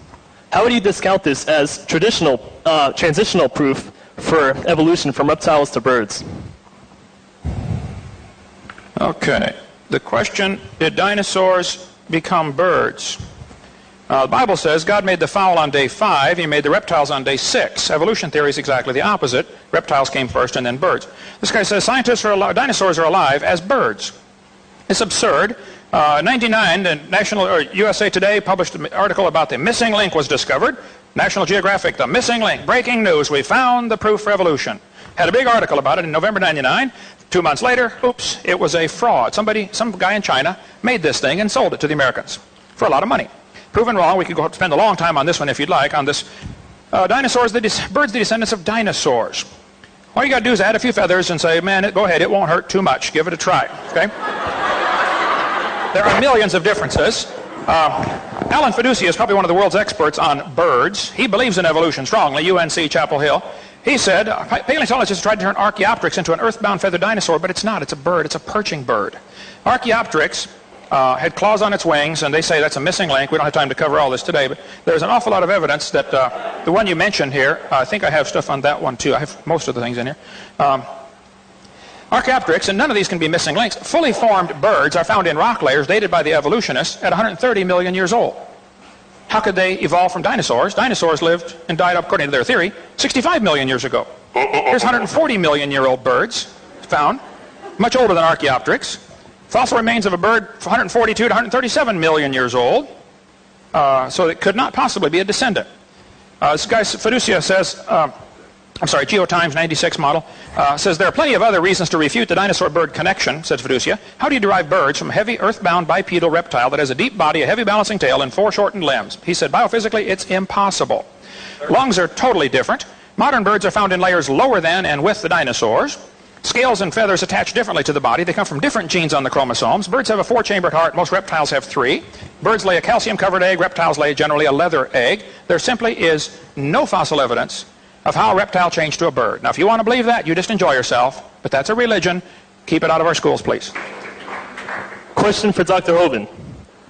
How would you discount this as traditional, uh, transitional proof for evolution from reptiles to birds? Okay. The question Did dinosaurs become birds? Uh, the Bible says God made the fowl on day five, He made the reptiles on day six. Evolution theory is exactly the opposite. Reptiles came first and then birds. This guy says scientists are alive, dinosaurs are alive as birds. It's absurd. Uh, 99, the National or USA Today published an article about the missing link was discovered. National Geographic, the missing link, breaking news. We found the proof for evolution. Had a big article about it in November 99. Two months later, oops, it was a fraud. Somebody, some guy in China made this thing and sold it to the Americans for a lot of money. Proven wrong. We could go spend a long time on this one if you'd like. On this, uh, dinosaurs, the birds, the descendants of dinosaurs. All you got to do is add a few feathers and say, man, it, go ahead, it won't hurt too much. Give it a try. Okay. There are millions of differences. Uh, Alan Feduccia is probably one of the world's experts on birds. He believes in evolution strongly, UNC Chapel Hill. He said uh, paleontologists tried to turn Archaeopteryx into an earthbound feathered dinosaur, but it's not. It's a bird. It's a perching bird. Archaeopteryx uh, had claws on its wings, and they say that's a missing link. We don't have time to cover all this today, but there's an awful lot of evidence that uh, the one you mentioned here, uh, I think I have stuff on that one too. I have most of the things in here. Um, Archaeopteryx, and none of these can be missing links, fully formed birds are found in rock layers dated by the evolutionists at 130 million years old. How could they evolve from dinosaurs? Dinosaurs lived and died, according to their theory, 65 million years ago. Here's 140 million year old birds found, much older than Archaeopteryx. Fossil remains of a bird 142 to 137 million years old, uh, so it could not possibly be a descendant. Uh, this guy Feduccia says uh, I'm sorry, GeoTimes 96 model, uh, says there are plenty of other reasons to refute the dinosaur-bird connection, says Feduccia. How do you derive birds from a heavy earthbound bipedal reptile that has a deep body, a heavy balancing tail, and four shortened limbs? He said biophysically it's impossible. Lungs are totally different. Modern birds are found in layers lower than and with the dinosaurs. Scales and feathers attach differently to the body. They come from different genes on the chromosomes. Birds have a four-chambered heart. Most reptiles have three. Birds lay a calcium-covered egg. Reptiles lay generally a leather egg. There simply is no fossil evidence of how a reptile changed to a bird. Now, if you want to believe that, you just enjoy yourself, but that's a religion. Keep it out of our schools, please. Question for Dr. Hovind.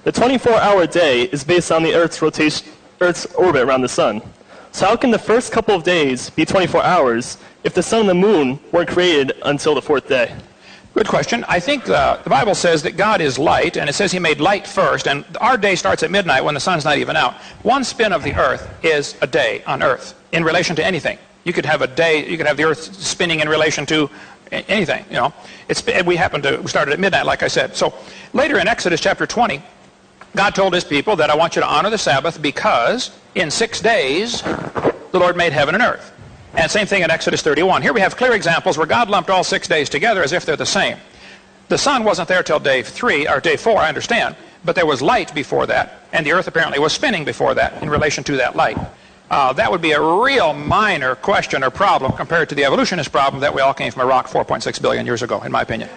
The 24-hour day is based on the Earth's rotation, Earth's orbit around the sun. So how can the first couple of days be 24 hours if the sun and the moon weren't created until the fourth day? Good question. I think uh, the Bible says that God is light, and it says He made light first, and our day starts at midnight when the sun's not even out. One spin of the Earth is a day on Earth in relation to anything. You could have a day, you could have the Earth spinning in relation to anything. You know, it's we happen to we started at midnight, like I said. So later in Exodus chapter 20, God told His people that I want you to honor the Sabbath because in six days the Lord made heaven and earth. And same thing in Exodus 31. Here we have clear examples where God lumped all six days together as if they're the same. The sun wasn't there till day three, or day four, I understand, but there was light before that, and the earth apparently was spinning before that in relation to that light. Uh, that would be a real minor question or problem compared to the evolutionist problem that we all came from a rock 4.6 billion years ago, in my opinion.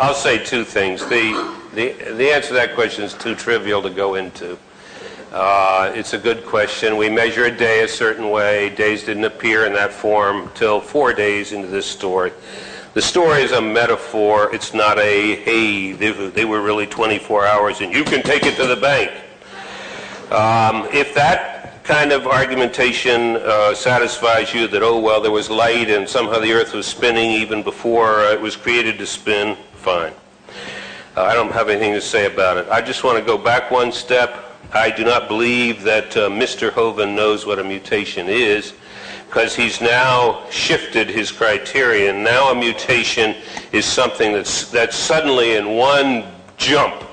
I'll say two things. The, the, the answer to that question is too trivial to go into. Uh, it's a good question. We measure a day a certain way. Days didn't appear in that form till four days into this story. The story is a metaphor. It's not a, hey, they, they were really 24 hours and you can take it to the bank. Um, if that kind of argumentation uh, satisfies you that, oh, well, there was light and somehow the earth was spinning even before it was created to spin, fine. Uh, I don't have anything to say about it. I just want to go back one step. I do not believe that uh, Mr. Hovind knows what a mutation is because he's now shifted his criterion. Now a mutation is something that's, that's suddenly in one jump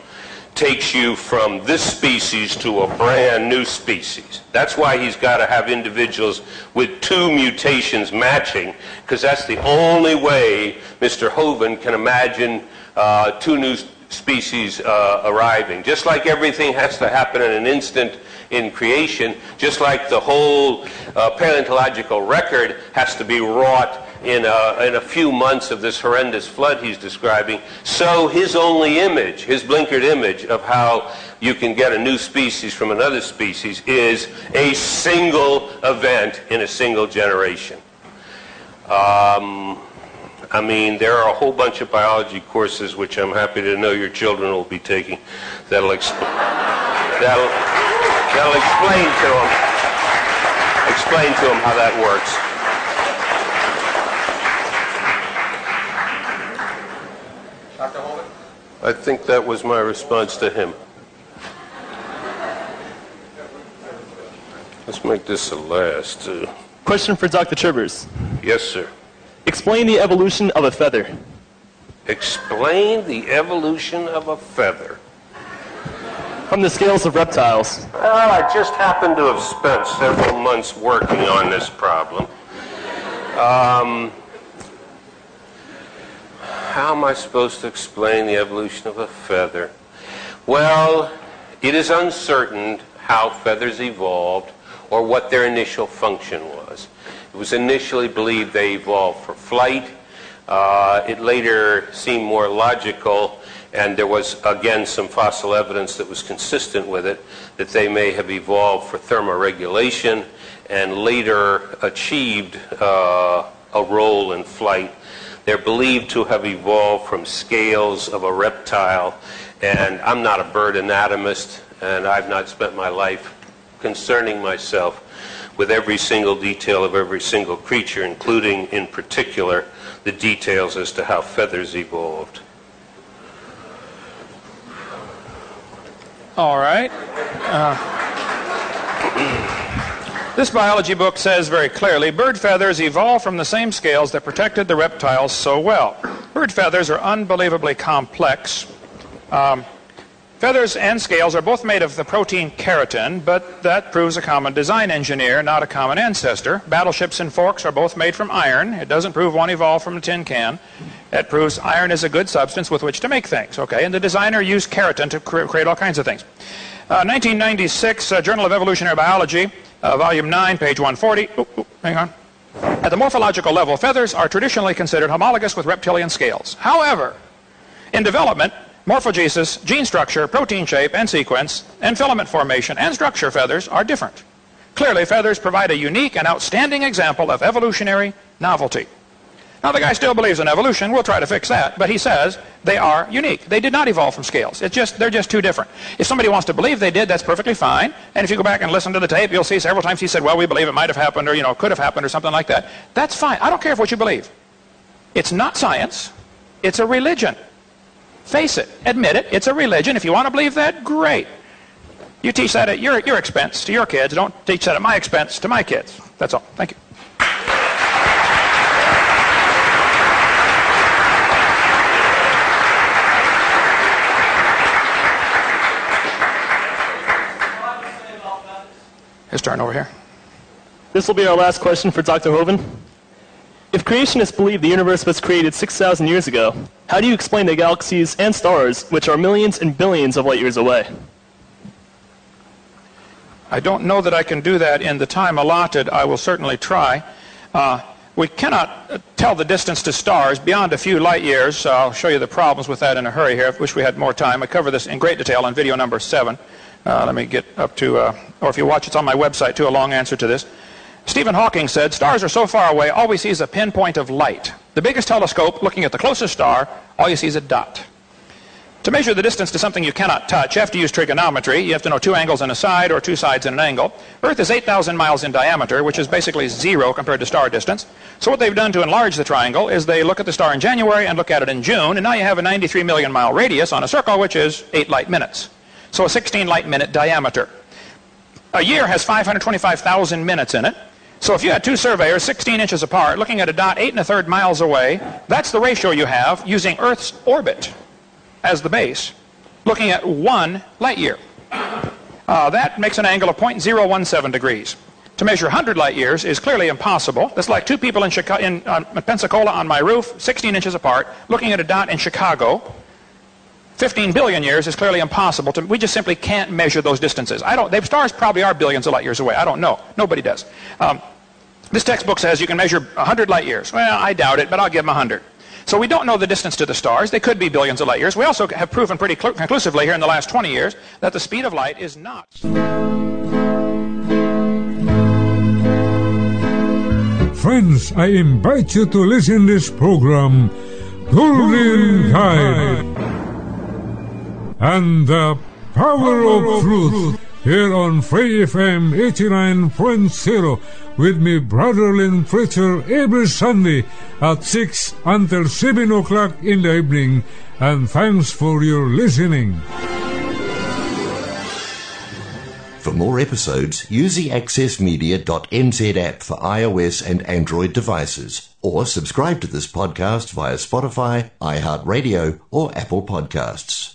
takes you from this species to a brand new species. That's why he's got to have individuals with two mutations matching, because that's the only way Mr. Hovind can imagine uh, two new species uh, arriving. Just like everything has to happen in an instant in creation, just like the whole uh, paleontological record has to be wrought in a, in a few months of this horrendous flood he's describing. So his only image, his blinkered image of how you can get a new species from another species is a single event in a single generation. Um, I mean, there are a whole bunch of biology courses which I'm happy to know your children will be taking that'll, exp- that'll, that'll explain to them explain to them how that works. I think that was my response to him. Let's make this the last. Uh, Question for Dr. Trivers. yes, sir. Explain the evolution of a feather. Explain the evolution of a feather. From the scales of reptiles. Well, I just happened to have spent several months working on this problem. Um, how am I supposed to explain the evolution of a feather? Well, it is uncertain how feathers evolved or what their initial function was. It was initially believed they evolved for flight. Uh, it later seemed more logical, and there was, again, some fossil evidence that was consistent with it, that they may have evolved for thermoregulation and later achieved uh, a role in flight they're believed to have evolved from scales of a reptile. And I'm not a bird anatomist, and I've not spent my life concerning myself with every single detail of every single creature, including, in particular, the details as to how feathers evolved. All right. Uh, This biology book says very clearly bird feathers evolved from the same scales that protected the reptiles so well. Bird feathers are unbelievably complex. Um, feathers and scales are both made of the protein keratin, but that proves a common design engineer, not a common ancestor. Battleships and forks are both made from iron. It doesn't prove one evolved from a tin can. It proves iron is a good substance with which to make things, okay? And the designer used keratin to cre- create all kinds of things. Uh, 1996, uh, Journal of Evolutionary Biology, uh, volume 9, page 140. Ooh, ooh, hang on. At the morphological level, feathers are traditionally considered homologous with reptilian scales. However, in development, morphogenesis, gene structure, protein shape and sequence, and filament formation and structure feathers are different. Clearly, feathers provide a unique and outstanding example of evolutionary novelty. Now, the guy still believes in evolution. We'll try to fix that. But he says they are unique. They did not evolve from scales. It's just, they're just too different. If somebody wants to believe they did, that's perfectly fine. And if you go back and listen to the tape, you'll see several times he said, well, we believe it might have happened or, you know, could have happened or something like that. That's fine. I don't care what you believe. It's not science. It's a religion. Face it. Admit it. It's a religion. If you want to believe that, great. You teach that at your, your expense to your kids. Don't teach that at my expense to my kids. That's all. Thank you. His turn over here. This will be our last question for Dr. Hovind. If creationists believe the universe was created 6,000 years ago, how do you explain the galaxies and stars, which are millions and billions of light years away? I don't know that I can do that in the time allotted. I will certainly try. Uh, we cannot uh, tell the distance to stars beyond a few light years. I'll show you the problems with that in a hurry here. I wish we had more time. I cover this in great detail on video number seven. Uh, let me get up to, uh, or if you watch, it's on my website too, a long answer to this. Stephen Hawking said, Stars are so far away, all we see is a pinpoint of light. The biggest telescope, looking at the closest star, all you see is a dot. To measure the distance to something you cannot touch, you have to use trigonometry. You have to know two angles and a side or two sides and an angle. Earth is 8,000 miles in diameter, which is basically zero compared to star distance. So what they've done to enlarge the triangle is they look at the star in January and look at it in June, and now you have a 93 million mile radius on a circle, which is 8 light minutes. So a 16 light minute diameter. A year has 525,000 minutes in it. So if you had two surveyors 16 inches apart looking at a dot eight and a third miles away, that's the ratio you have using Earth's orbit as the base, looking at one light year. Uh, that makes an angle of 0.017 degrees. To measure 100 light years is clearly impossible. That's like two people in, in uh, Pensacola on my roof, 16 inches apart, looking at a dot in Chicago. 15 billion years is clearly impossible. To, we just simply can't measure those distances. I don't. They, stars probably are billions of light years away. I don't know. Nobody does. Um, this textbook says you can measure 100 light years. Well, I doubt it, but I'll give them 100. So we don't know the distance to the stars. They could be billions of light years. We also have proven pretty cl- conclusively here in the last 20 years that the speed of light is not. Friends, I invite you to listen to this program, Golden and the Power of Truth, here on Free FM 89.0 with me, Brother Lynn Preacher, every Sunday at 6 until 7 o'clock in the evening. And thanks for your listening. For more episodes, use the accessmedia.nz app for iOS and Android devices, or subscribe to this podcast via Spotify, iHeartRadio, or Apple Podcasts.